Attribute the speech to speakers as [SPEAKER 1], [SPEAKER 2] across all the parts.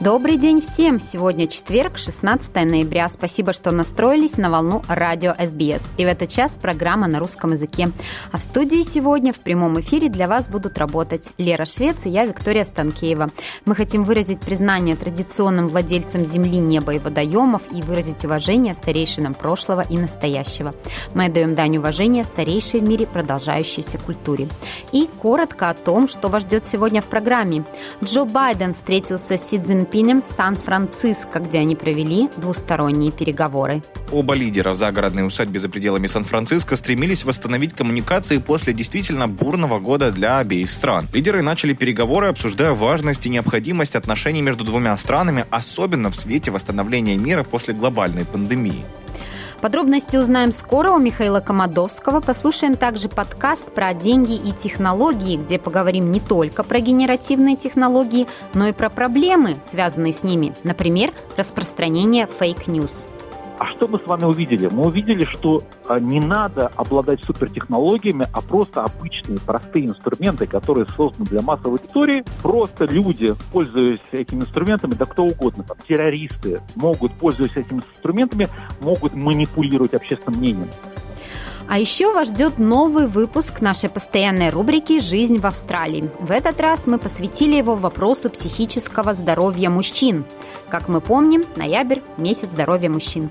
[SPEAKER 1] Добрый день всем! Сегодня четверг, 16 ноября. Спасибо, что настроились на волну радио СБС. И в этот час программа на русском языке. А в студии сегодня в прямом эфире для вас будут работать Лера Швец и я, Виктория Станкеева. Мы хотим выразить признание традиционным владельцам земли, неба и водоемов и выразить уважение старейшинам прошлого и настоящего. Мы отдаем дань уважения старейшей в мире продолжающейся культуре. И коротко о том, что вас ждет сегодня в программе. Джо Байден встретился с Си Цзиньпинем В Сан-Франциско, где они провели двусторонние переговоры.
[SPEAKER 2] Оба лидера в загородной усадьбе за пределами Сан-Франциско стремились восстановить коммуникации после действительно бурного года для обеих стран. Лидеры начали переговоры, обсуждая важность и необходимость отношений между двумя странами, особенно в свете восстановления мира после глобальной пандемии.
[SPEAKER 1] Подробности узнаем скоро у Михаила Комадовского. Послушаем также подкаст про деньги и технологии, где поговорим не только про генеративные технологии, но и про проблемы, связанные с ними. Например, распространение fake news.
[SPEAKER 3] А что мы с вами увидели? Мы увидели, что а, не надо обладать супертехнологиями, а просто обычные простые инструменты, которые созданы для массовой аудитории. Просто люди, пользуясь этими инструментами, да кто угодно, там, террористы могут, пользуясь этими инструментами, могут манипулировать общественным мнением.
[SPEAKER 1] А еще вас ждет новый выпуск нашей постоянной рубрики «Жизнь в Австралии». В этот раз мы посвятили его вопросу психического здоровья мужчин. Как мы помним, ноябрь – месяц здоровья мужчин.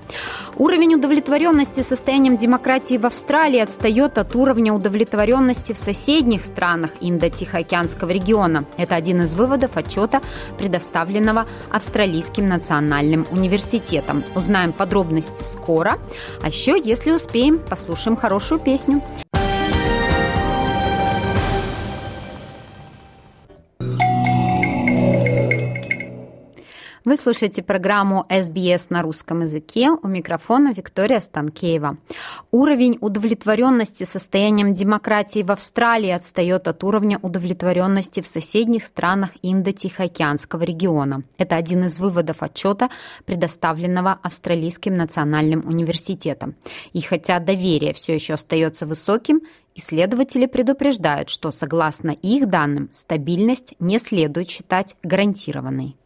[SPEAKER 1] Уровень удовлетворенности состоянием демократии в Австралии отстает от уровня удовлетворенности в соседних странах Индо-Тихоокеанского региона. Это один из выводов отчета, предоставленного Австралийским национальным университетом. Узнаем подробности скоро. А еще, если успеем, послушаем хорошую песню. Вы слушаете программу SBS на русском языке. У микрофона Виктория Станкеева. Уровень удовлетворенности состоянием демократии в Австралии отстает от уровня удовлетворенности в соседних странах Индо-Тихоокеанского региона. Это один из выводов отчета, предоставленного Австралийским национальным университетом. И хотя доверие все еще остается высоким, Исследователи предупреждают, что, согласно их данным, стабильность не следует считать гарантированной.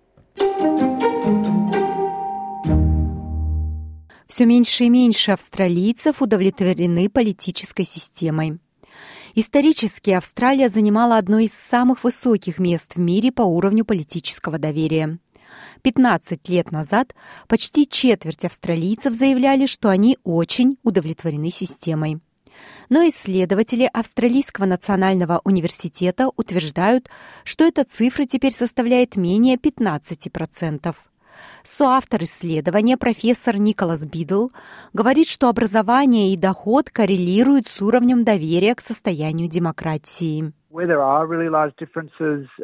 [SPEAKER 4] Все меньше и меньше австралийцев удовлетворены политической системой. Исторически Австралия занимала одно из самых высоких мест в мире по уровню политического доверия. 15 лет назад почти четверть австралийцев заявляли, что они очень удовлетворены системой. Но исследователи Австралийского национального университета утверждают, что эта цифра теперь составляет менее 15%. Соавтор исследования профессор Николас Бидл говорит, что образование и доход коррелируют с уровнем доверия к состоянию демократии.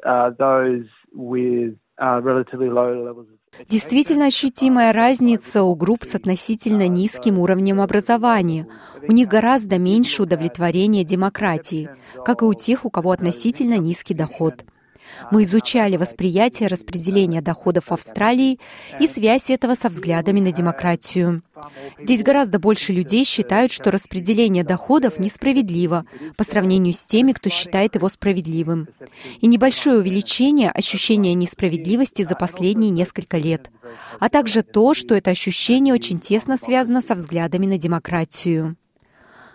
[SPEAKER 5] Uh, with of
[SPEAKER 4] Действительно ощутимая разница у групп с относительно низким уровнем образования. У них гораздо меньше удовлетворения демократии, как и у тех, у кого относительно низкий доход. Мы изучали восприятие распределения доходов Австралии и связь этого со взглядами на демократию. Здесь гораздо больше людей считают, что распределение доходов несправедливо по сравнению с теми, кто считает его справедливым. И небольшое увеличение ощущения несправедливости за последние несколько лет, а также то, что это ощущение очень тесно связано со взглядами на демократию.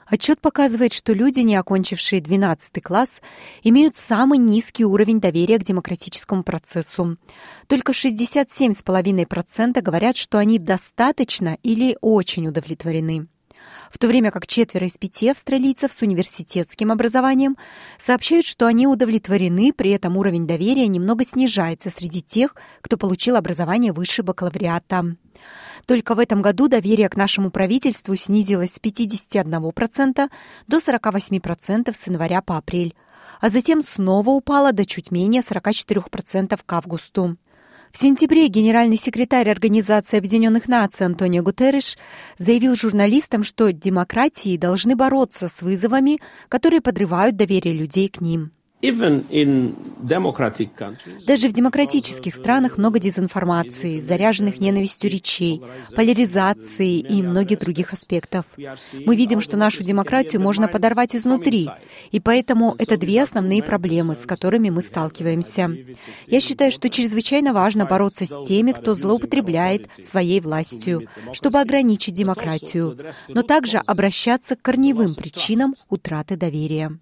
[SPEAKER 4] Отчет показывает, что люди, не окончившие 12 класс, имеют самый низкий уровень доверия к демократическому процессу. Только 67,5% говорят, что они достаточно или очень удовлетворены в то время как четверо из пяти австралийцев с университетским образованием сообщают, что они удовлетворены, при этом уровень доверия немного снижается среди тех, кто получил образование выше бакалавриата. Только в этом году доверие к нашему правительству снизилось с 51% до 48% с января по апрель, а затем снова упало до чуть менее 44% к августу. В сентябре генеральный секретарь Организации Объединенных Наций Антонио Гутерреш заявил журналистам, что демократии должны бороться с вызовами, которые подрывают доверие людей к ним. Даже в демократических странах много дезинформации, заряженных ненавистью речей, поляризации и многих других аспектов. Мы видим, что нашу демократию можно подорвать изнутри, и поэтому это две основные проблемы, с которыми мы сталкиваемся. Я считаю, что чрезвычайно важно бороться с теми, кто злоупотребляет своей властью, чтобы ограничить демократию, но также обращаться к корневым причинам утраты доверия.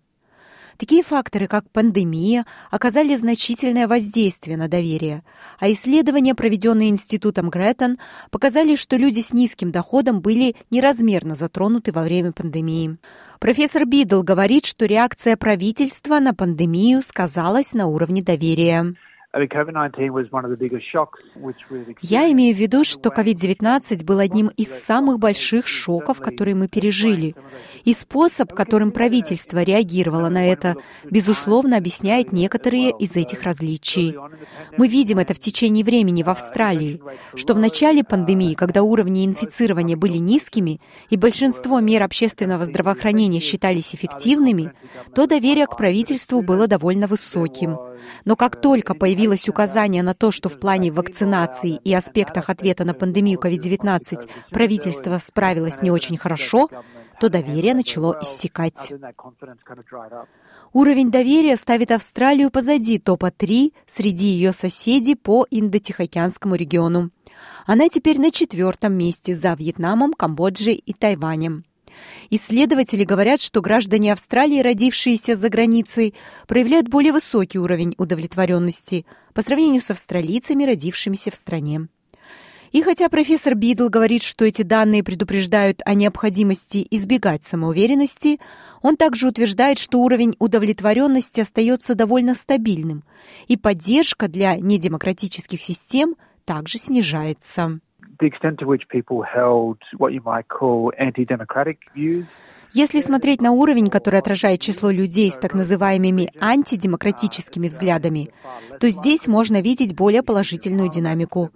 [SPEAKER 4] Такие факторы, как пандемия, оказали значительное воздействие на доверие, а исследования, проведенные Институтом Греттон, показали, что люди с низким доходом были неразмерно затронуты во время пандемии. Профессор Бидл говорит, что реакция правительства на пандемию сказалась на уровне доверия. Я имею в виду, что COVID-19 был одним из самых больших шоков, которые мы пережили. И способ, которым правительство реагировало на это, безусловно, объясняет некоторые из этих различий. Мы видим это в течение времени в Австралии, что в начале пандемии, когда уровни инфицирования были низкими и большинство мер общественного здравоохранения считались эффективными, то доверие к правительству было довольно высоким. Но как только появилось указание на то, что в плане вакцинации и аспектах ответа на пандемию COVID-19 правительство справилось не очень хорошо, то доверие начало иссякать. Уровень доверия ставит Австралию позади топа-3 среди ее соседей по Индо-Тихоокеанскому региону. Она теперь на четвертом месте за Вьетнамом, Камбоджей и Тайванем. Исследователи говорят, что граждане Австралии, родившиеся за границей, проявляют более высокий уровень удовлетворенности по сравнению с австралийцами, родившимися в стране. И хотя профессор Бидл говорит, что эти данные предупреждают о необходимости избегать самоуверенности, он также утверждает, что уровень удовлетворенности остается довольно стабильным, и поддержка для недемократических систем также снижается the extent to which people held what you might call anti-democratic views если смотреть на уровень, который отражает число людей с так называемыми антидемократическими взглядами, то здесь можно видеть более положительную динамику.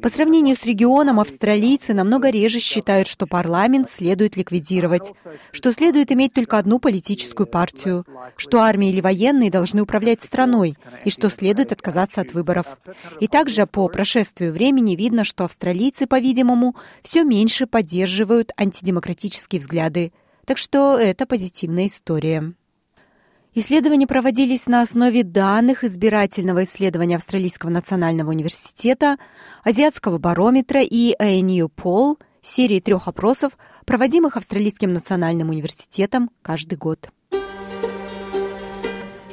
[SPEAKER 4] По сравнению с регионом, австралийцы намного реже считают, что парламент следует ликвидировать, что следует иметь только одну политическую партию, что армия или военные должны управлять страной и что следует отказаться от выборов. И также по прошествию времени видно, что австралийцы, по-видимому, все меньше поддерживают антидемократические взгляды, так что это позитивная история. Исследования проводились на основе данных избирательного исследования Австралийского национального университета, Азиатского барометра и ANU Poll, серии трех опросов, проводимых Австралийским национальным университетом каждый год.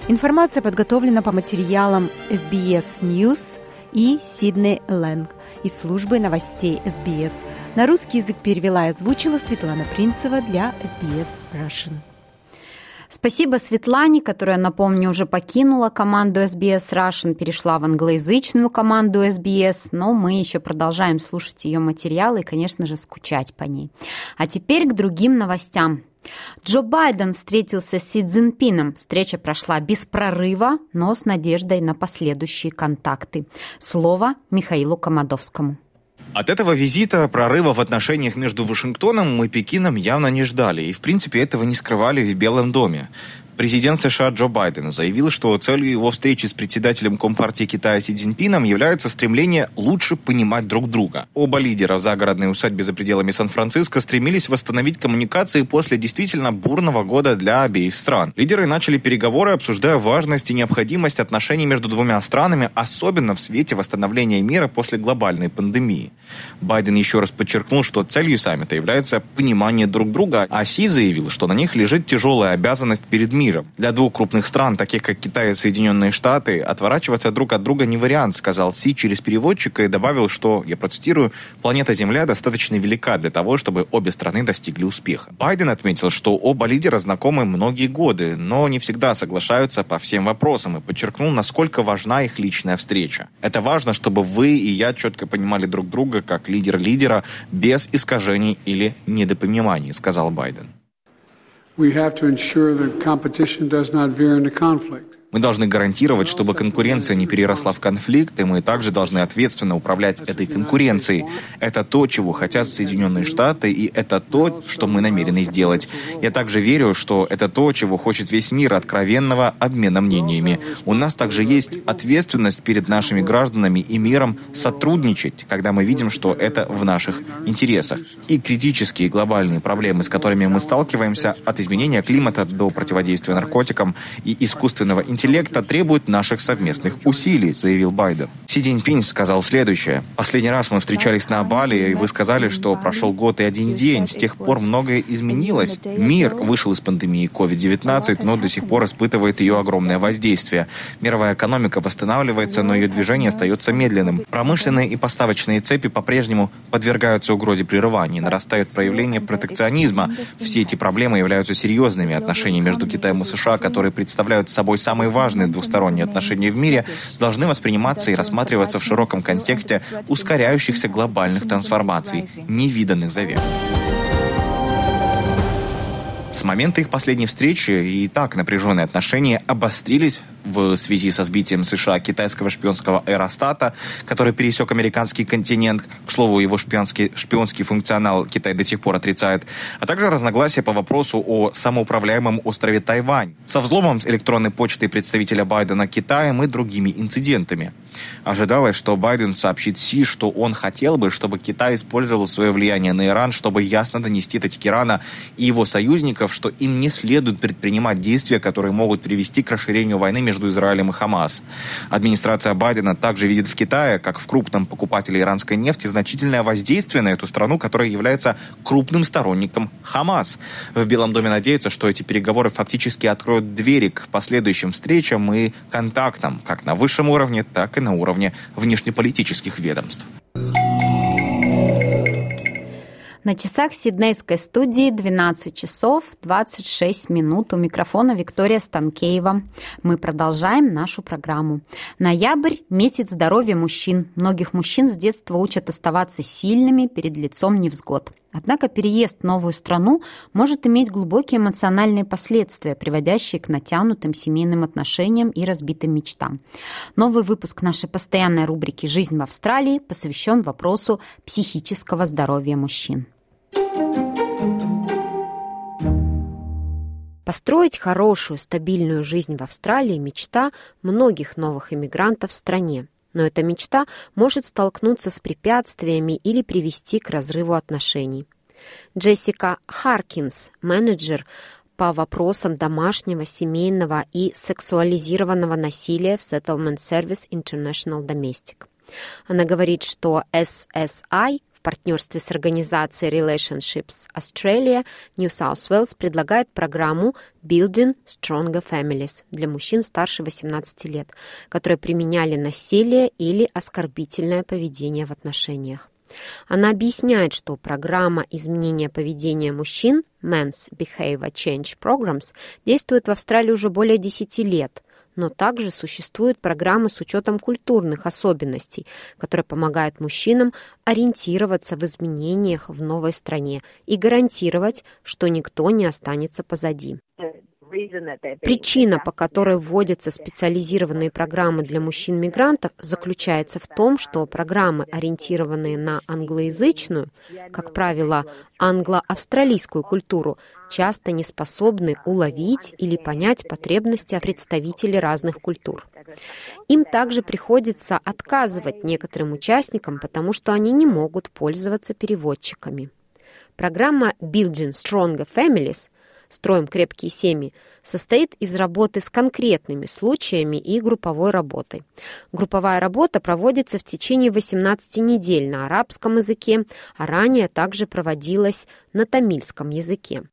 [SPEAKER 4] Информация подготовлена по материалам SBS News и Сиднey Лэнг из службы новостей SBS – на русский язык перевела и озвучила Светлана Принцева для SBS Russian.
[SPEAKER 1] Спасибо Светлане, которая, напомню, уже покинула команду SBS Russian, перешла в англоязычную команду SBS, но мы еще продолжаем слушать ее материалы и, конечно же, скучать по ней. А теперь к другим новостям. Джо Байден встретился с Си Цзиньпином. Встреча прошла без прорыва, но с надеждой на последующие контакты. Слово Михаилу Комадовскому.
[SPEAKER 2] От этого визита прорыва в отношениях между Вашингтоном и Пекином явно не ждали, и в принципе этого не скрывали в Белом доме. Президент США Джо Байден заявил, что целью его встречи с председателем Компартии Китая Си Цзиньпином является стремление лучше понимать друг друга. Оба лидера в загородной усадьбе за пределами Сан-Франциско стремились восстановить коммуникации после действительно бурного года для обеих стран. Лидеры начали переговоры, обсуждая важность и необходимость отношений между двумя странами, особенно в свете восстановления мира после глобальной пандемии. Байден еще раз подчеркнул, что целью саммита является понимание друг друга, а Си заявил, что на них лежит тяжелая обязанность перед миром миром. Для двух крупных стран, таких как Китай и Соединенные Штаты, отворачиваться друг от друга не вариант, сказал Си через переводчика и добавил, что, я процитирую, планета Земля достаточно велика для того, чтобы обе страны достигли успеха. Байден отметил, что оба лидера знакомы многие годы, но не всегда соглашаются по всем вопросам и подчеркнул, насколько важна их личная встреча. Это важно, чтобы вы и я четко понимали друг друга как лидер лидера без искажений или недопониманий, сказал Байден. We have to ensure that competition does not veer into conflict. Мы должны гарантировать, чтобы конкуренция не переросла в конфликт, и мы также должны ответственно управлять этой конкуренцией. Это то, чего хотят Соединенные Штаты, и это то, что мы намерены сделать. Я также верю, что это то, чего хочет весь мир, откровенного обмена мнениями. У нас также есть ответственность перед нашими гражданами и миром сотрудничать, когда мы видим, что это в наших интересах. И критические глобальные проблемы, с которыми мы сталкиваемся, от изменения климата до противодействия наркотикам и искусственного интеллекта, интеллекта требует наших совместных усилий, заявил Байден. Си Цзиньпинь сказал следующее. Последний раз мы встречались на Бали, и вы сказали, что прошел год и один день. С тех пор многое изменилось. Мир вышел из пандемии COVID-19, но до сих пор испытывает ее огромное воздействие. Мировая экономика восстанавливается, но ее движение остается медленным. Промышленные и поставочные цепи по-прежнему подвергаются угрозе прерывания. Нарастают проявления протекционизма. Все эти проблемы являются серьезными. Отношения между Китаем и США, которые представляют собой самые самые важные двусторонние отношения в мире, должны восприниматься и рассматриваться в широком контексте ускоряющихся глобальных трансформаций, невиданных за век. С момента их последней встречи и так напряженные отношения обострились в связи со сбитием США китайского шпионского аэростата, который пересек американский континент. К слову, его шпионский, шпионский функционал Китай до сих пор отрицает. А также разногласия по вопросу о самоуправляемом острове Тайвань со взломом электронной почты представителя Байдена Китаем и другими инцидентами. Ожидалось, что Байден сообщит Си, что он хотел бы, чтобы Китай использовал свое влияние на Иран, чтобы ясно донести до Тегерана и его союзников, что им не следует предпринимать действия, которые могут привести к расширению войны между Израилем и Хамас. Администрация Байдена также видит в Китае, как в крупном покупателе иранской нефти, значительное воздействие на эту страну, которая является крупным сторонником Хамас. В Белом доме надеются, что эти переговоры фактически откроют двери к последующим встречам и контактам, как на высшем уровне, так и на уровне внешнеполитических ведомств.
[SPEAKER 6] На часах Сиднейской студии 12 часов 26 минут. У микрофона Виктория Станкеева. Мы продолжаем нашу программу. Ноябрь – месяц здоровья мужчин. Многих мужчин с детства учат оставаться сильными перед лицом невзгод. Однако переезд в новую страну может иметь глубокие эмоциональные последствия, приводящие к натянутым семейным отношениям и разбитым мечтам. Новый выпуск нашей постоянной рубрики «Жизнь в Австралии» посвящен вопросу психического здоровья мужчин. Построить хорошую, стабильную жизнь в Австралии – мечта многих новых иммигрантов в стране. Но эта мечта может столкнуться с препятствиями или привести к разрыву отношений. Джессика Харкинс, менеджер по вопросам домашнего, семейного и сексуализированного насилия в Settlement Service International Domestic. Она говорит, что SSI партнерстве с организацией Relationships Australia New South Wales предлагает программу Building Stronger Families для мужчин старше 18 лет, которые применяли насилие или оскорбительное поведение в отношениях. Она объясняет, что программа изменения поведения мужчин Men's Behavior Change Programs действует в Австралии уже более 10 лет, но также существуют программы с учетом культурных особенностей, которые помогают мужчинам ориентироваться в изменениях в новой стране и гарантировать, что никто не останется позади. Причина, по которой вводятся специализированные программы для мужчин-мигрантов, заключается в том, что программы, ориентированные на англоязычную, как правило, англо-австралийскую культуру, часто не способны уловить или понять потребности представителей разных культур. Им также приходится отказывать некоторым участникам, потому что они не могут пользоваться переводчиками. Программа Building Stronger Families «Строим крепкие семьи» состоит из работы с конкретными случаями и групповой работой. Групповая работа проводится в течение 18 недель на арабском языке, а ранее также проводилась на тамильском языке.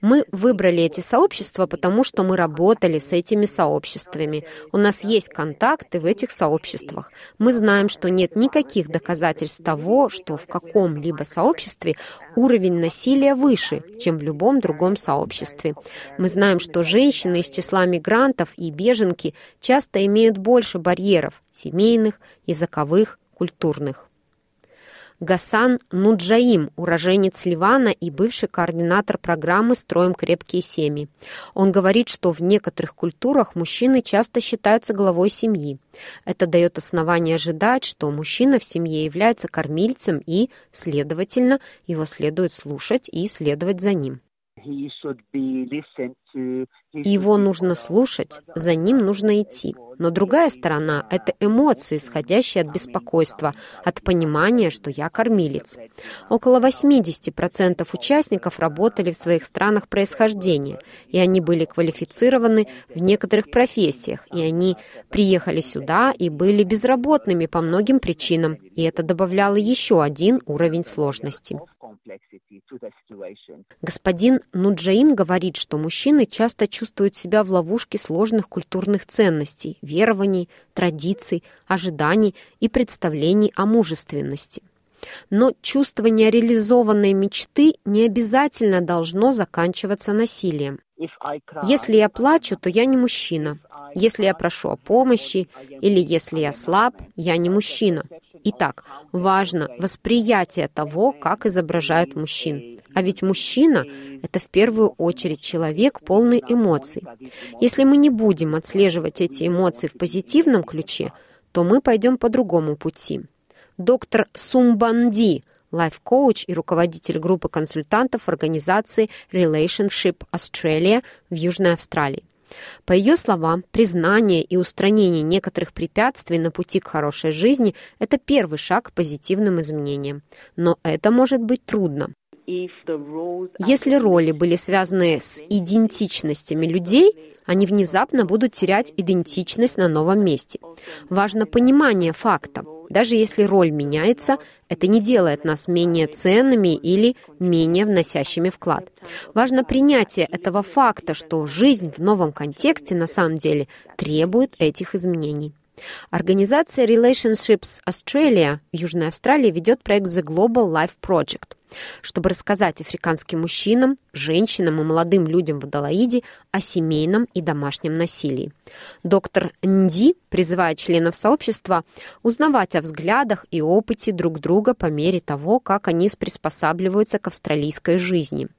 [SPEAKER 6] Мы выбрали эти сообщества, потому что мы работали с этими сообществами. У нас есть контакты в этих сообществах. Мы знаем, что нет никаких доказательств того, что в каком-либо сообществе уровень насилия выше, чем в любом другом сообществе. Мы знаем, что женщины из числа мигрантов и беженки часто имеют больше барьеров – семейных, языковых, культурных. Гасан Нуджаим, уроженец Ливана и бывший координатор программы «Строим крепкие семьи». Он говорит, что в некоторых культурах мужчины часто считаются главой семьи. Это дает основание ожидать, что мужчина в семье является кормильцем и, следовательно, его следует слушать и следовать за ним. Его нужно слушать, за ним нужно идти. Но другая сторона — это эмоции, исходящие от беспокойства, от понимания, что я кормилец. Около 80% участников работали в своих странах происхождения, и они были квалифицированы в некоторых профессиях, и они приехали сюда и были безработными по многим причинам, и это добавляло еще один уровень сложности. Господин Нуджаим говорит, что мужчины часто чувствуют себя в ловушке сложных культурных ценностей, верований, традиций, ожиданий и представлений о мужественности. Но чувство нереализованной мечты не обязательно должно заканчиваться насилием. Если я плачу, то я не мужчина. Если я прошу о помощи или если я слаб, я не мужчина. Итак, важно восприятие того, как изображают мужчин. А ведь мужчина — это в первую очередь человек, полный эмоций. Если мы не будем отслеживать эти эмоции в позитивном ключе, то мы пойдем по другому пути. Доктор Сумбанди, лайф-коуч и руководитель группы консультантов организации Relationship Australia в Южной Австралии. По ее словам, признание и устранение некоторых препятствий на пути к хорошей жизни – это первый шаг к позитивным изменениям. Но это может быть трудно. Если роли были связаны с идентичностями людей, они внезапно будут терять идентичность на новом месте. Важно понимание факта. Даже если роль меняется, это не делает нас менее ценными или менее вносящими вклад. Важно принятие этого факта, что жизнь в новом контексте на самом деле требует этих изменений. Организация Relationships Australia в Южной Австралии ведет проект The Global Life Project, чтобы рассказать африканским мужчинам, женщинам и молодым людям в Адалаиде о семейном и домашнем насилии. Доктор Нди призывает членов сообщества узнавать о взглядах и опыте друг друга по мере того, как они приспосабливаются к австралийской жизни –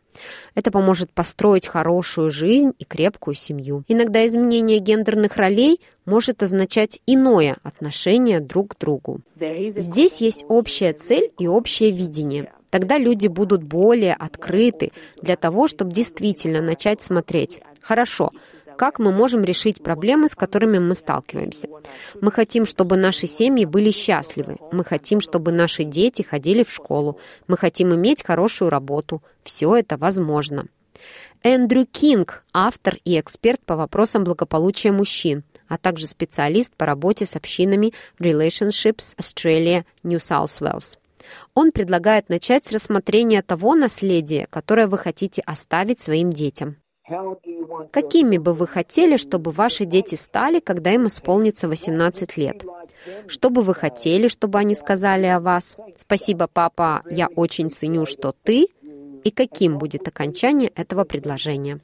[SPEAKER 6] это поможет построить хорошую жизнь и крепкую семью. Иногда изменение гендерных ролей может означать иное отношение друг к другу. Здесь есть общая цель и общее видение. Тогда люди будут более открыты для того, чтобы действительно начать смотреть. Хорошо, как мы можем решить проблемы, с которыми мы сталкиваемся. Мы хотим, чтобы наши семьи были счастливы. Мы хотим, чтобы наши дети ходили в школу. Мы хотим иметь хорошую работу. Все это возможно. Эндрю Кинг, автор и эксперт по вопросам благополучия мужчин, а также специалист по работе с общинами Relationships Australia New South Wales. Он предлагает начать с рассмотрения того наследия, которое вы хотите оставить своим детям. Какими бы вы хотели, чтобы ваши дети стали, когда им исполнится 18 лет? Что бы вы хотели, чтобы они сказали о вас? Спасибо, папа, я очень ценю, что ты. И каким будет окончание этого предложения?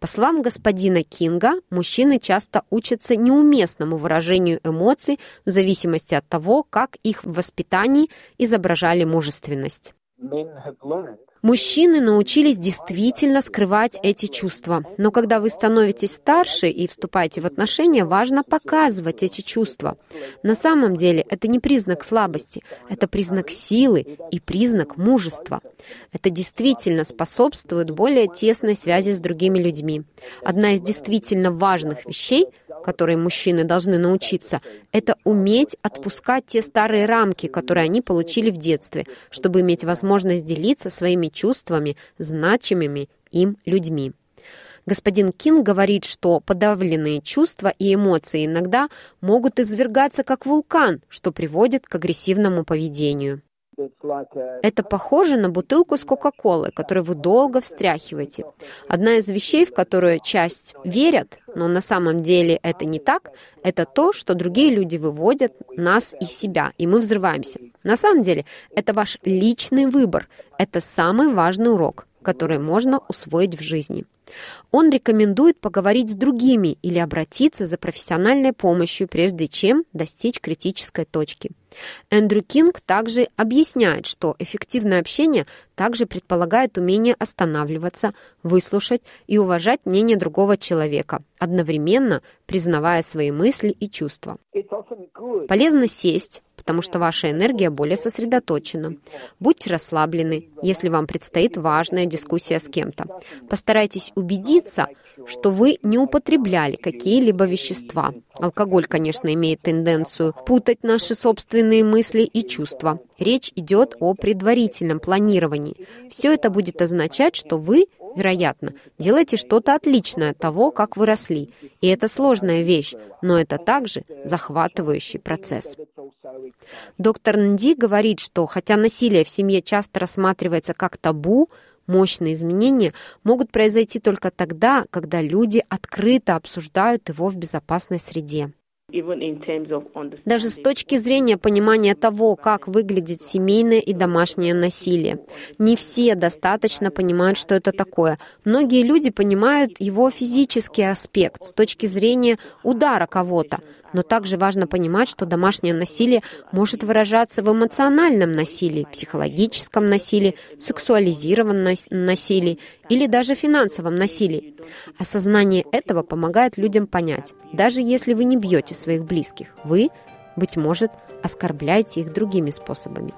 [SPEAKER 6] По словам господина Кинга, мужчины часто учатся неуместному выражению эмоций в зависимости от того, как их в воспитании изображали мужественность. Мужчины научились действительно скрывать эти чувства. Но когда вы становитесь старше и вступаете в отношения, важно показывать эти чувства. На самом деле это не признак слабости, это признак силы и признак мужества. Это действительно способствует более тесной связи с другими людьми. Одна из действительно важных вещей — которой мужчины должны научиться, это уметь отпускать те старые рамки, которые они получили в детстве, чтобы иметь возможность делиться своими чувствами, значимыми им людьми. Господин Кинг говорит, что подавленные чувства и эмоции иногда могут извергаться как вулкан, что приводит к агрессивному поведению. Это похоже на бутылку с Кока-Колой, которую вы долго встряхиваете. Одна из вещей, в которую часть верят, но на самом деле это не так, это то, что другие люди выводят нас из себя, и мы взрываемся. На самом деле это ваш личный выбор. Это самый важный урок. Которые можно усвоить в жизни. Он рекомендует поговорить с другими или обратиться за профессиональной помощью, прежде чем достичь критической точки. Эндрю Кинг также объясняет, что эффективное общение также предполагает умение останавливаться, выслушать и уважать мнение другого человека, одновременно признавая свои мысли и чувства. Полезно сесть, потому что ваша энергия более сосредоточена. Будьте расслаблены, если вам предстоит важная дискуссия с кем-то. Постарайтесь убедиться, что вы не употребляли какие-либо вещества. Алкоголь, конечно, имеет тенденцию путать наши собственные мысли и чувства. Речь идет о предварительном планировании. Все это будет означать, что вы вероятно, делаете что-то отличное от того, как вы росли. И это сложная вещь, но это также захватывающий процесс. Доктор Нди говорит, что хотя насилие в семье часто рассматривается как табу, Мощные изменения могут произойти только тогда, когда люди открыто обсуждают его в безопасной среде. Даже с точки зрения понимания того, как выглядит семейное и домашнее насилие. Не все достаточно понимают, что это такое. Многие люди понимают его физический аспект с точки зрения удара кого-то, но также важно понимать, что домашнее насилие может выражаться в эмоциональном насилии, психологическом насилии, сексуализированном насилии или даже финансовом насилии. Осознание этого помогает людям понять, даже если вы не бьете своих близких, вы, быть может, оскорбляете их другими способами.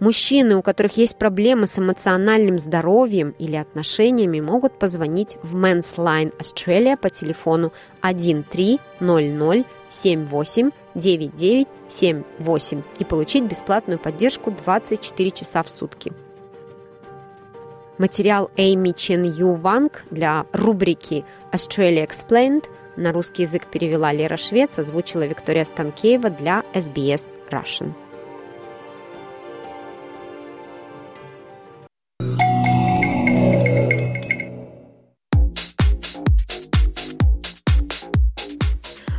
[SPEAKER 6] Мужчины, у которых есть проблемы с эмоциональным здоровьем или отношениями, могут позвонить в Men's Line Australia по телефону 1300 78 9978 и получить бесплатную поддержку 24 часа в сутки. Материал Эйми Чен Ю Ванг для рубрики Australia Explained на русский язык перевела Лера Швец, озвучила Виктория Станкеева для SBS Russian.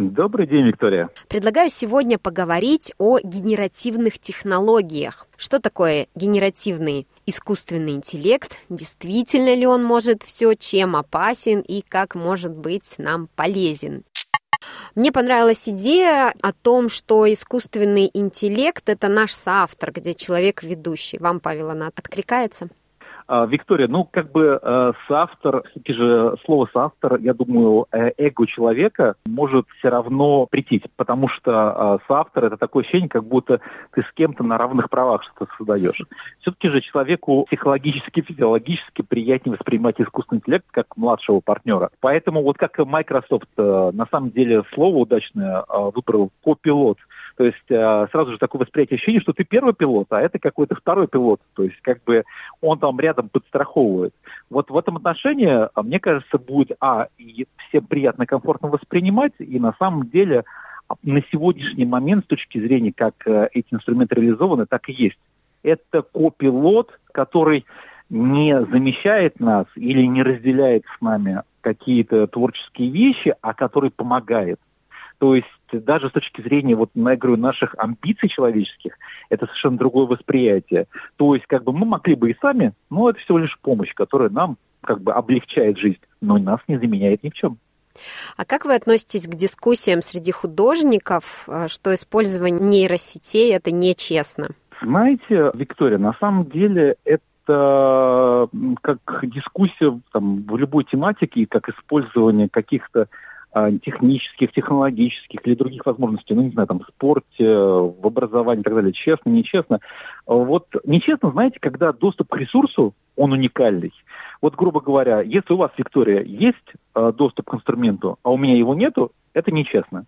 [SPEAKER 3] Добрый день, Виктория.
[SPEAKER 6] Предлагаю сегодня поговорить о генеративных технологиях. Что такое генеративный искусственный интеллект? Действительно ли он может все, чем опасен и как может быть нам полезен? Мне понравилась идея о том, что искусственный интеллект – это наш соавтор, где человек ведущий. Вам, Павел, она откликается?
[SPEAKER 3] А, Виктория, ну, как бы э, соавтор, все-таки же слово соавтор, я думаю, э, эго человека может все равно прийти, потому что э, соавтор это такое ощущение, как будто ты с кем-то на равных правах что-то создаешь. Все-таки же человеку психологически, физиологически приятнее воспринимать искусственный интеллект как младшего партнера. Поэтому вот как Microsoft э, на самом деле слово удачное э, выбрал копилот, то есть э, сразу же такое восприятие ощущения, что ты первый пилот, а это какой-то второй пилот. То есть как бы он там рядом подстраховывает. Вот в этом отношении, а, мне кажется, будет, а, и всем приятно, комфортно воспринимать, и на самом деле а, на сегодняшний момент, с точки зрения, как э, эти инструменты реализованы, так и есть. Это копилот, который не замещает нас или не разделяет с нами какие-то творческие вещи, а который помогает. То есть даже с точки зрения, вот, я говорю, наших амбиций человеческих, это совершенно другое восприятие. То есть как бы мы могли бы и сами, но это всего лишь помощь, которая нам как бы облегчает жизнь, но нас не заменяет ни в чем.
[SPEAKER 6] А как вы относитесь к дискуссиям среди художников, э, что использование нейросетей это нечестно?
[SPEAKER 3] Знаете, Виктория, на самом деле это как дискуссия там, в любой тематике, как использование каких-то технических, технологических или других возможностей, ну, не знаю, там, в спорте, в образовании и так далее, честно, нечестно. Вот нечестно, знаете, когда доступ к ресурсу, он уникальный. Вот, грубо говоря, если у вас, Виктория, есть э, доступ к инструменту, а у меня его нету, это нечестно.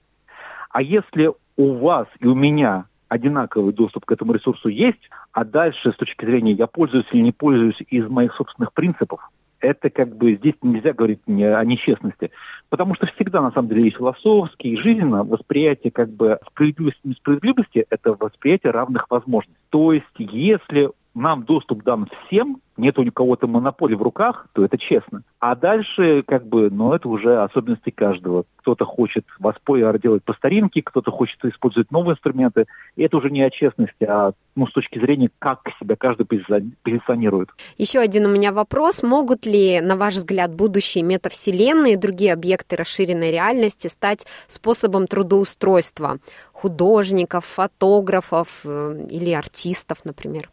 [SPEAKER 3] А если у вас и у меня одинаковый доступ к этому ресурсу есть, а дальше с точки зрения я пользуюсь или не пользуюсь из моих собственных принципов, это как бы здесь нельзя говорить не о нечестности. Потому что всегда, на самом деле, и философски, и жизненно восприятие как бы справедливости и несправедливости – это восприятие равных возможностей. То есть, если нам доступ дан всем, нет у кого-то монополии в руках, то это честно. А дальше, как бы, ну, это уже особенности каждого. Кто-то хочет воспоя делать по старинке, кто-то хочет использовать новые инструменты. И это уже не о честности, а ну, с точки зрения, как себя каждый позиционирует.
[SPEAKER 6] Еще один у меня вопрос. Могут ли, на ваш взгляд, будущие метавселенные и другие объекты расширенной реальности стать способом трудоустройства художников, фотографов э, или артистов, например?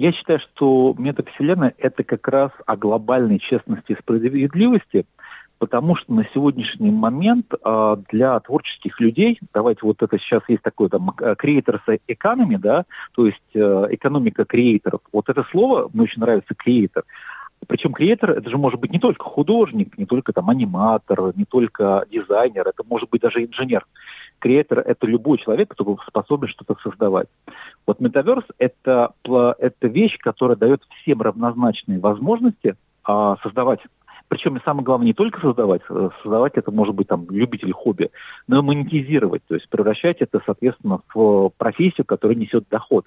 [SPEAKER 3] Я считаю, что метавселенная – это как раз о глобальной честности и справедливости, потому что на сегодняшний момент э, для творческих людей, давайте вот это сейчас есть такое там creators economy, да, то есть э, экономика креаторов. Вот это слово мне очень нравится креатор. Причем креатор это же может быть не только художник, не только там аниматор, не только дизайнер, это может быть даже инженер. Креатор – это любой человек, который способен что-то создавать. Вот метаверс – это, это вещь, которая дает всем равнозначные возможности а, создавать. Причем, и самое главное, не только создавать, э, создавать это может быть там любитель хобби, но и монетизировать, то есть превращать это, соответственно, в профессию, которая несет доход.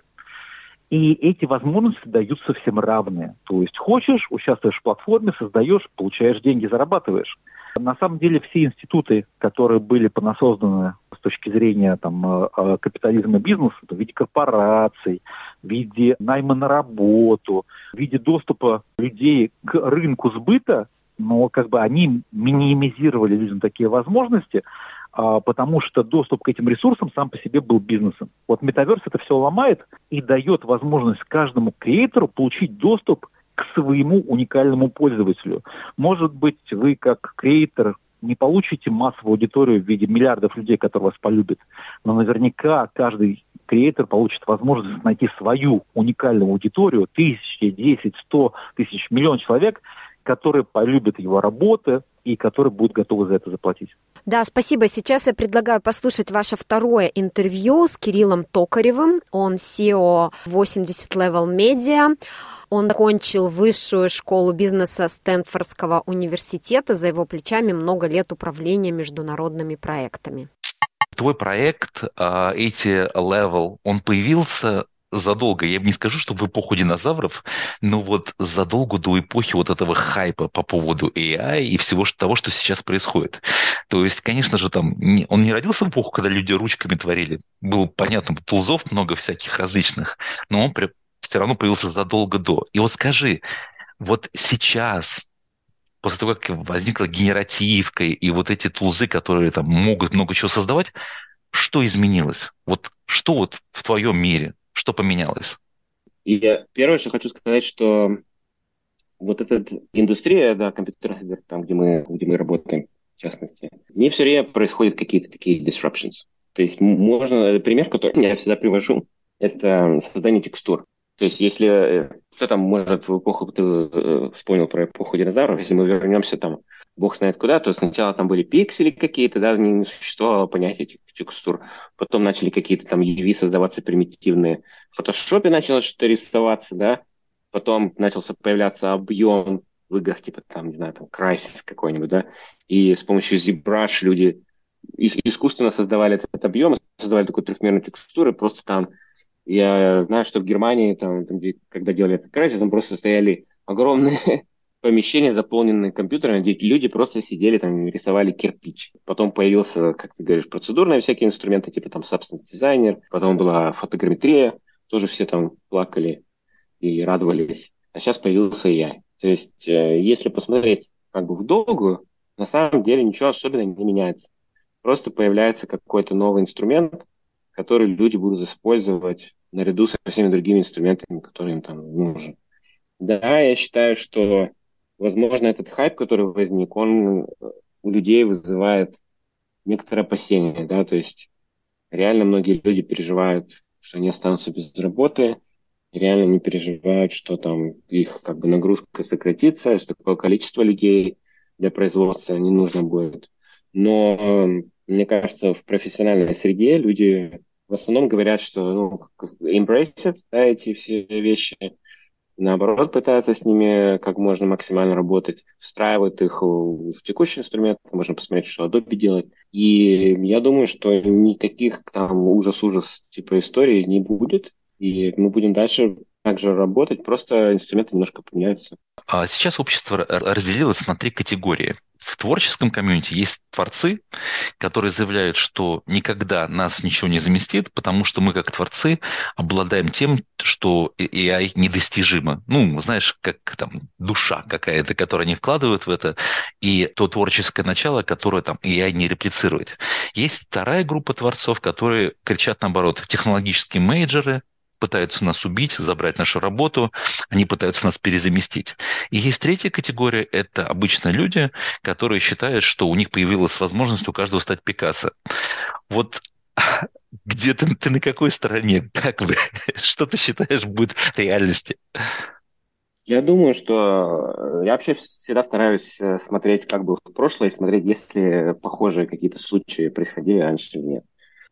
[SPEAKER 3] И эти возможности даются всем равные. То есть хочешь, участвуешь в платформе, создаешь, получаешь деньги, зарабатываешь. На самом деле все институты, которые были понасозданы с точки зрения там, э, э, капитализма бизнеса, в виде корпораций, в виде найма на работу, в виде доступа людей к рынку сбыта, но как бы они минимизировали людям такие возможности, а, потому что доступ к этим ресурсам сам по себе был бизнесом. Вот метаверс это все ломает и дает возможность каждому креатору получить доступ к своему уникальному пользователю. Может быть, вы как креатор не получите массовую аудиторию в виде миллиардов людей, которые вас полюбят, но наверняка каждый креатор получит возможность найти свою уникальную аудиторию, тысячи, десять, сто тысяч, миллион человек, которые полюбят его работы и которые будут готовы за это заплатить.
[SPEAKER 6] Да, спасибо. Сейчас я предлагаю послушать ваше второе интервью с Кириллом Токаревым. Он SEO 80 Level Media. Он закончил высшую школу бизнеса Стэнфордского университета. За его плечами много лет управления международными проектами.
[SPEAKER 7] Твой проект, а, эти Level, он появился задолго, я не скажу, что в эпоху динозавров, но вот задолго до эпохи вот этого хайпа по поводу AI и всего того, что сейчас происходит. То есть, конечно же, там он не родился в эпоху, когда люди ручками творили. Было понятно, тулзов много всяких различных, но он все равно появился задолго до. И вот скажи, вот сейчас, после того, как возникла генеративка и вот эти тулзы, которые там могут много чего создавать, что изменилось? Вот что вот в твоем мире, что поменялось?
[SPEAKER 8] Я первое, что хочу сказать, что вот эта индустрия, да, компьютерных игр, там, где мы, где мы работаем, в частности, не все время происходят какие-то такие disruptions. То есть можно, пример, который я всегда привожу, это создание текстур. То есть если э, кто там может в эпоху, ты э, вспомнил про эпоху динозавров, если мы вернемся там, бог знает куда, то сначала там были пиксели какие-то, да, не существовало понятия текстур. Потом начали какие-то там UV создаваться примитивные. В фотошопе начало что-то рисоваться, да. Потом начался появляться объем в играх, типа там, не знаю, там Crysis какой-нибудь, да. И с помощью ZBrush люди искусственно создавали этот объем, создавали такую трехмерную текстуру, просто там я знаю, что в Германии, там, там когда делали этот крайсис, там просто стояли огромные помещения, заполненные компьютерами, где люди просто сидели там рисовали кирпич. Потом появился, как ты говоришь, процедурные всякие инструменты, типа там Substance Designer, потом была фотограмметрия, тоже все там плакали и радовались. А сейчас появился AI. То есть, э, если посмотреть как бы в долгую, на самом деле ничего особенного не меняется. Просто появляется какой-то новый инструмент, который люди будут использовать наряду со всеми другими инструментами, которые им там нужны. Да, я считаю, что, возможно, этот хайп, который возник, он у людей вызывает некоторое опасение, да, то есть реально многие люди переживают, что они останутся без работы, реально не переживают, что там их как бы нагрузка сократится, что такое количество людей для производства не нужно будет. Но мне кажется, в профессиональной среде люди в основном говорят, что ну, embrace it, да, эти все вещи, наоборот, пытаются с ними как можно максимально работать, встраивают их в текущий инструмент, можно посмотреть, что Adobe делает. И я думаю, что никаких там ужас-ужас типа истории не будет, и мы будем дальше также работать, просто инструменты немножко поменяются.
[SPEAKER 7] А сейчас общество разделилось на три категории. В творческом комьюнити есть творцы, которые заявляют, что никогда нас ничего не заместит, потому что мы, как творцы, обладаем тем, что AI недостижимо. Ну, знаешь, как там душа какая-то, которую они вкладывают в это, и то творческое начало, которое там AI не реплицирует. Есть вторая группа творцов, которые кричат наоборот, технологические менеджеры, пытаются нас убить, забрать нашу работу, они пытаются нас перезаместить. И есть третья категория, это обычно люди, которые считают, что у них появилась возможность у каждого стать Пикассо. Вот где ты, ты на какой стороне? Как вы? Что ты считаешь будет реальности?
[SPEAKER 8] Я думаю, что я вообще всегда стараюсь э, смотреть как бы в прошлое, смотреть, если похожие какие-то случаи происходили раньше или нет.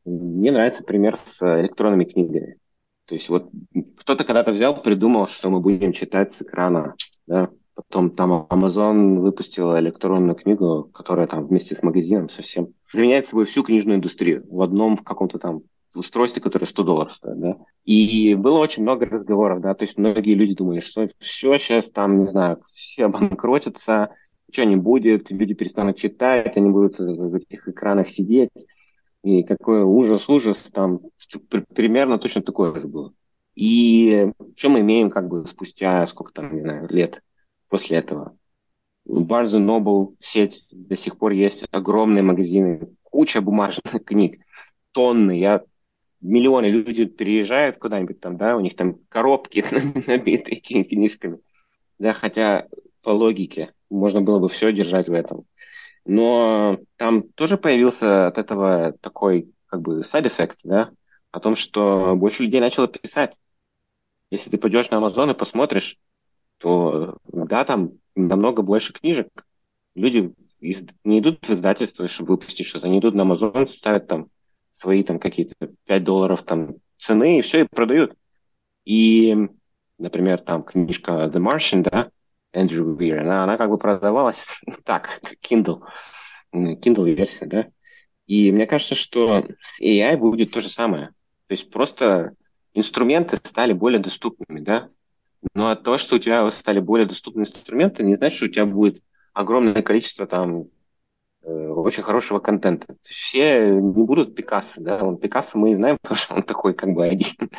[SPEAKER 8] Мне нравится пример с электронными книгами. То есть вот кто-то когда-то взял, придумал, что мы будем читать с экрана, да, Потом там Amazon выпустила электронную книгу, которая там вместе с магазином совсем заменяет собой всю книжную индустрию в одном в каком-то там устройстве, которое 100 долларов стоит, да. И было очень много разговоров, да, то есть многие люди думали, что все сейчас там, не знаю, все обанкротятся, ничего не будет, люди перестанут читать, они будут в этих экранах сидеть. И какой ужас, ужас, там примерно точно такое же было. И что мы имеем как бы спустя, сколько там, не знаю, лет после этого? Barnes Noble сеть до сих пор есть, огромные магазины, куча бумажных книг, тонны. Я миллионы людей переезжают куда-нибудь там, да, у них там коробки набиты этими книжками. Да, хотя по логике можно было бы все держать в этом. Но там тоже появился от этого такой как бы effect, да, о том, что больше людей начало писать. Если ты пойдешь на Amazon и посмотришь, то да, там намного больше книжек. Люди не идут в издательство, чтобы выпустить что-то, они идут на Amazon, ставят там свои там какие-то 5 долларов там цены, и все, и продают. И, например, там книжка The Martian, да, Эндрю Уир, она, она как бы продавалась так, Kindle, Kindle-версия, да. И мне кажется, что с AI будет то же самое. То есть просто инструменты стали более доступными, да. Но от того, что у тебя стали более доступны инструменты, не значит, что у тебя будет огромное количество там э, очень хорошего контента. Все не будут Пикассо, да, он Пикассо мы знаем, потому что он такой как бы один.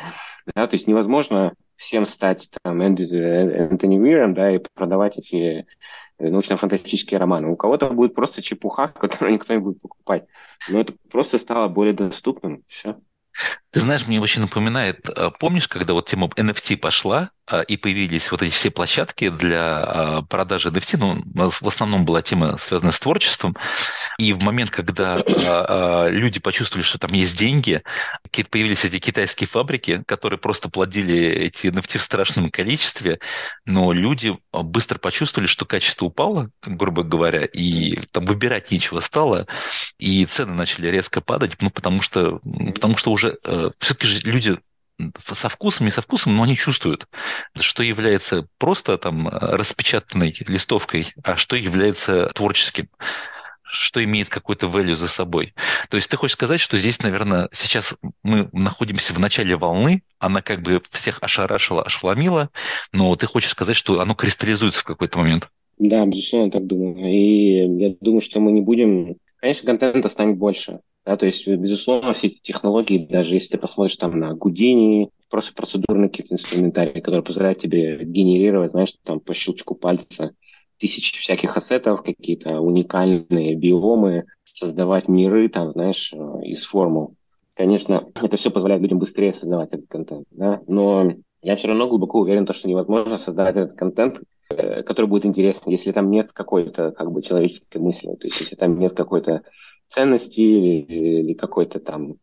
[SPEAKER 8] да, то есть невозможно всем стать там Энтони Уиром, да, и продавать эти э, научно-фантастические романы. У кого-то будет просто чепуха, которую никто не будет покупать. Но это просто стало более доступным. Все.
[SPEAKER 7] Ты знаешь, мне очень напоминает, э, помнишь, когда вот тема NFT пошла, а, и появились вот эти все площадки для а, продажи NFT, ну, в основном была тема, связанная с творчеством, и в момент, когда а, люди почувствовали, что там есть деньги, появились эти китайские фабрики, которые просто плодили эти NFT в страшном количестве, но люди быстро почувствовали, что качество упало, грубо говоря, и там выбирать нечего стало, и цены начали резко падать, ну, потому что, потому что уже э, все-таки же люди со вкусом, не со вкусом, но они чувствуют, что является просто там распечатанной листовкой, а что является творческим что имеет какой-то value за собой. То есть ты хочешь сказать, что здесь, наверное, сейчас мы находимся в начале волны, она как бы всех ошарашила, ошеломила, но ты хочешь сказать, что оно кристаллизуется в какой-то момент.
[SPEAKER 8] Да, безусловно, так думаю. И я думаю, что мы не будем... Конечно, контента станет больше, да, то есть, безусловно, все эти технологии, даже если ты посмотришь там на Гудини, просто процедурные какие-то инструментарии, которые позволяют тебе генерировать, знаешь, там по щелчку пальца тысячи всяких ассетов, какие-то уникальные биомы, создавать миры, там, знаешь, из формул. Конечно, это все позволяет людям быстрее создавать этот контент, да, но я все равно глубоко уверен, что невозможно создать этот контент, э, который будет интересен, если там нет какой-то как бы человеческой мысли, то есть если там нет какой-то ценности или, или какой-то там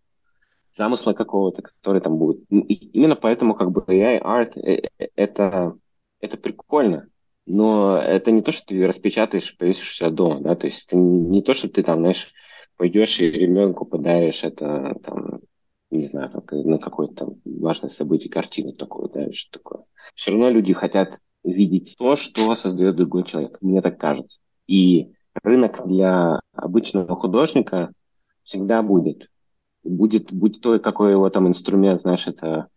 [SPEAKER 8] замысла какого-то, который там будет. Ну, и именно поэтому как бы AI art э, э, это, это прикольно, но это не то, что ты распечатаешь, повесишь себя дома, да, то есть это не то, что ты там, знаешь, пойдешь и ребенку подаришь это там не знаю, на какое-то там важное событие, картину такую, да, что такое. Все равно люди хотят видеть то, что создает другой человек. Мне так кажется. И рынок для обычного художника всегда будет. Будет, будь то, какой его там инструмент, знаешь, это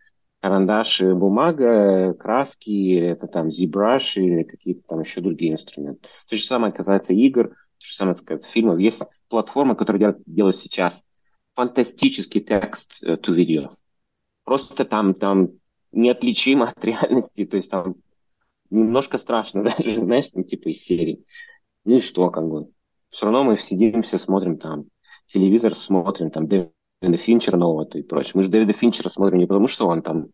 [SPEAKER 8] карандаш бумага, краски, это там ZBrush или какие-то там еще другие инструменты. То же самое касается игр, то же самое касается фильмов. Есть платформы, которые делают, делают сейчас фантастический текст to э, видео. Просто там, там неотличимо от реальности, то есть там немножко страшно даже, знаешь, там типа из серии. Ну и что, как бы. Все равно мы сидимся, смотрим там телевизор, смотрим там Дэвида Финчера нового и прочее. Мы же Дэвида Финчера смотрим не потому, что он там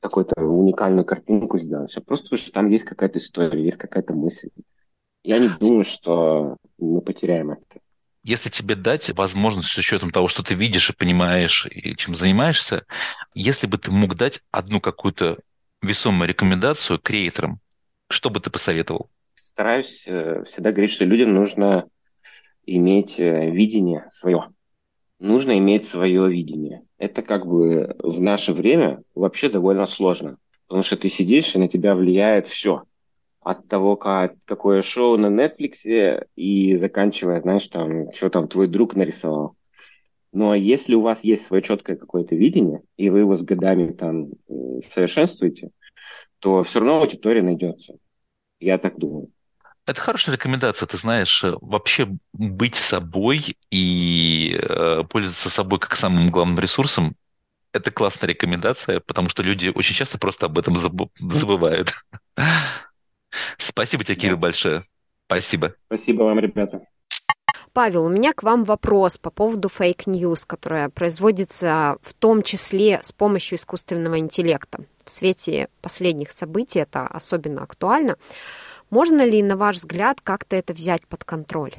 [SPEAKER 8] какую-то уникальную картинку сделал, а просто потому, что там есть какая-то история, есть какая-то мысль. Я не думаю, что мы потеряем это.
[SPEAKER 7] Если тебе дать возможность с учетом того, что ты видишь и понимаешь, и чем занимаешься, если бы ты мог дать одну какую-то весомую рекомендацию креаторам, что бы ты посоветовал?
[SPEAKER 8] Стараюсь э, всегда говорить, что людям нужно иметь э, видение свое. Нужно иметь свое видение. Это как бы в наше время вообще довольно сложно. Потому что ты сидишь, и на тебя влияет все. От того, как, какое шоу на Netflix, и заканчивая, знаешь, там, что там твой друг нарисовал. Но если у вас есть свое четкое какое-то видение, и вы его с годами там совершенствуете, то все равно аудитория найдется. Я так думаю.
[SPEAKER 7] Это хорошая рекомендация, ты знаешь, э, вообще быть собой и э, пользоваться собой как самым главным ресурсом. Это классная рекомендация, потому что люди очень часто просто об этом забывают. Спасибо тебе, Кирилл, большое. Спасибо.
[SPEAKER 8] Спасибо вам, ребята.
[SPEAKER 6] Павел, у меня к вам вопрос по поводу fake news, которая производится в том числе с помощью искусственного интеллекта. В свете последних событий это особенно актуально. Можно ли, на ваш взгляд, как-то это взять под контроль?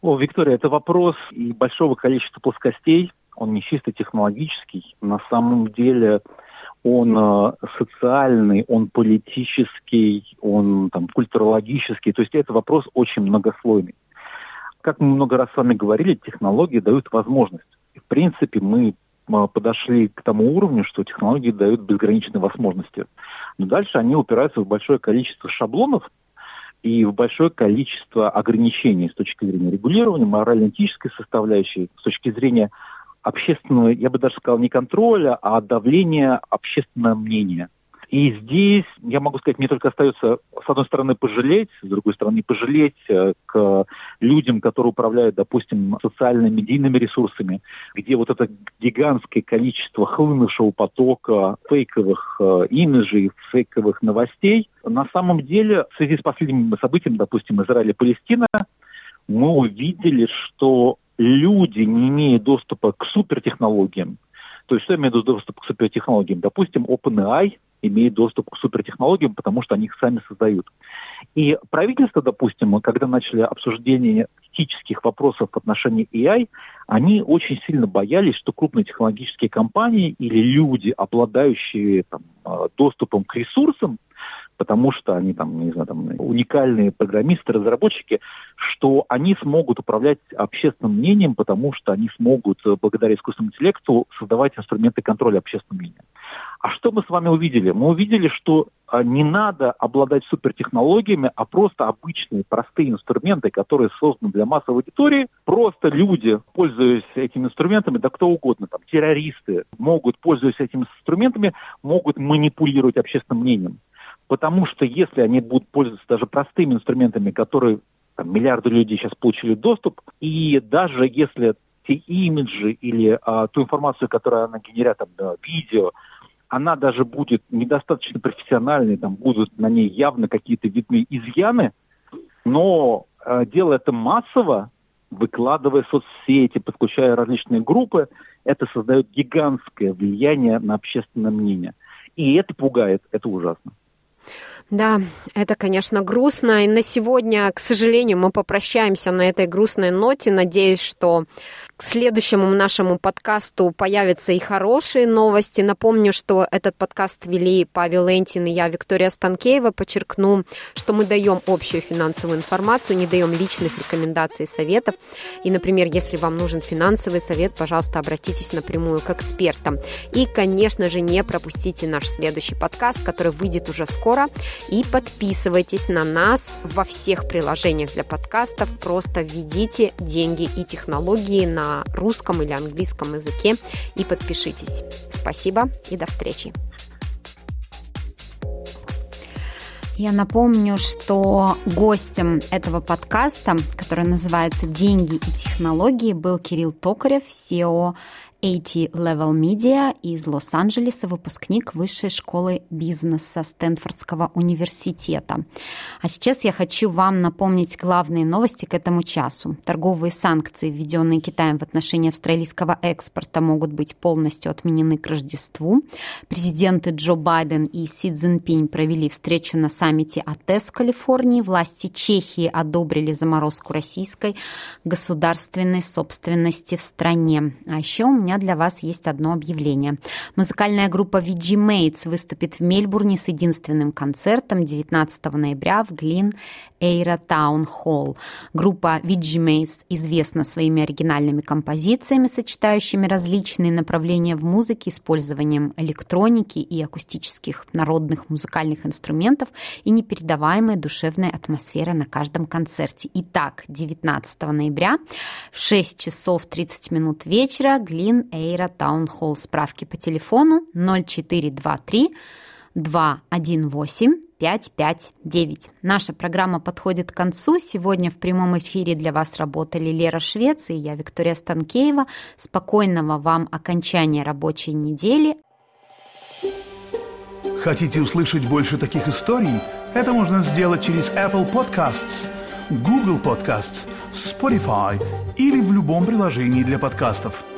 [SPEAKER 3] О, Виктория, это вопрос и большого количества плоскостей. Он не чисто технологический. На самом деле он э, социальный, он политический, он там, культурологический. То есть это вопрос очень многослойный. Как мы много раз с вами говорили, технологии дают возможность. В принципе, мы подошли к тому уровню, что технологии дают безграничные возможности. Но дальше они упираются в большое количество шаблонов, и в большое количество ограничений с точки зрения регулирования, морально-этической составляющей, с точки зрения общественного, я бы даже сказал, не контроля, а давления общественного мнения – и здесь, я могу сказать, мне только остается, с одной стороны, пожалеть, с другой стороны, пожалеть э, к людям, которые управляют, допустим, социальными медийными ресурсами, где вот это гигантское количество хлынувшего потока фейковых э, имиджей, фейковых новостей, на самом деле, в связи с последними событиями, допустим, Израиль и Палестина, мы увидели, что люди, не имея доступа к супертехнологиям, то есть что я доступ к супертехнологиям? Допустим, OpenAI имеет доступ к супертехнологиям, потому что они их сами создают. И правительство, допустим, когда начали обсуждение этических вопросов в отношении AI, они очень сильно боялись, что крупные технологические компании или люди, обладающие там, э, доступом к ресурсам, потому что они там, не знаю, там уникальные программисты, разработчики, что они смогут управлять общественным мнением, потому что они смогут э, благодаря искусственному интеллекту создавать инструменты контроля общественного мнения. А что мы с вами увидели? Мы увидели, что а, не надо обладать супертехнологиями, а просто обычные, простые инструменты, которые созданы для массовой аудитории. Просто люди, пользуясь этими инструментами, да кто угодно, там, террористы, могут, пользуясь этими инструментами, могут манипулировать общественным мнением. Потому что если они будут пользоваться даже простыми инструментами, которые там, миллиарды людей сейчас получили доступ, и даже если те имиджи или а, ту информацию, которую она генерят, там, да, видео, она даже будет недостаточно профессиональной, там будут на ней явно какие-то видны изъяны, но э, делая это массово, выкладывая соцсети, подключая различные группы, это создает гигантское влияние на общественное мнение. И это пугает, это ужасно.
[SPEAKER 6] Да, это, конечно, грустно. И на сегодня, к сожалению, мы попрощаемся на этой грустной ноте. Надеюсь, что к следующему нашему подкасту появятся и хорошие новости. Напомню, что этот подкаст вели Павел Лентин и я, Виктория Станкеева. Подчеркну, что мы даем общую финансовую информацию, не даем личных рекомендаций и советов. И, например, если вам нужен финансовый совет, пожалуйста, обратитесь напрямую к экспертам. И, конечно же, не пропустите наш следующий подкаст, который выйдет уже скоро. И подписывайтесь на нас во всех приложениях для подкастов. Просто введите деньги и технологии на русском или английском языке и подпишитесь. Спасибо и до встречи.
[SPEAKER 1] Я напомню, что гостем этого подкаста, который называется «Деньги и технологии», был Кирилл Токарев, SEO AT Level Media из Лос-Анджелеса, выпускник Высшей школы бизнеса Стэнфордского университета. А сейчас я хочу вам напомнить главные новости к этому часу. Торговые санкции, введенные Китаем в отношении австралийского экспорта, могут быть полностью отменены к Рождеству. Президенты Джо Байден и Си Цзиньпинь провели встречу на саммите АТЭС в Калифорнии. Власти Чехии одобрили заморозку российской государственной собственности в стране. А еще у меня меня для вас есть одно объявление. Музыкальная группа VG Mates выступит в Мельбурне с единственным концертом 19 ноября в Глин Эйра Таун Холл. Группа VG Mates известна своими оригинальными композициями, сочетающими различные направления в музыке, использованием электроники и акустических народных музыкальных инструментов и непередаваемой душевной атмосферы на каждом концерте. Итак, 19 ноября в 6 часов 30 минут вечера Глин Эйра Таун Холл. Справки по телефону 0423 218 559. Наша программа подходит к концу. Сегодня в прямом эфире для вас работали Лера Швец и я, Виктория Станкеева. Спокойного вам окончания рабочей недели.
[SPEAKER 9] Хотите услышать больше таких историй? Это можно сделать через Apple Podcasts, Google Podcasts, Spotify или в любом приложении для подкастов –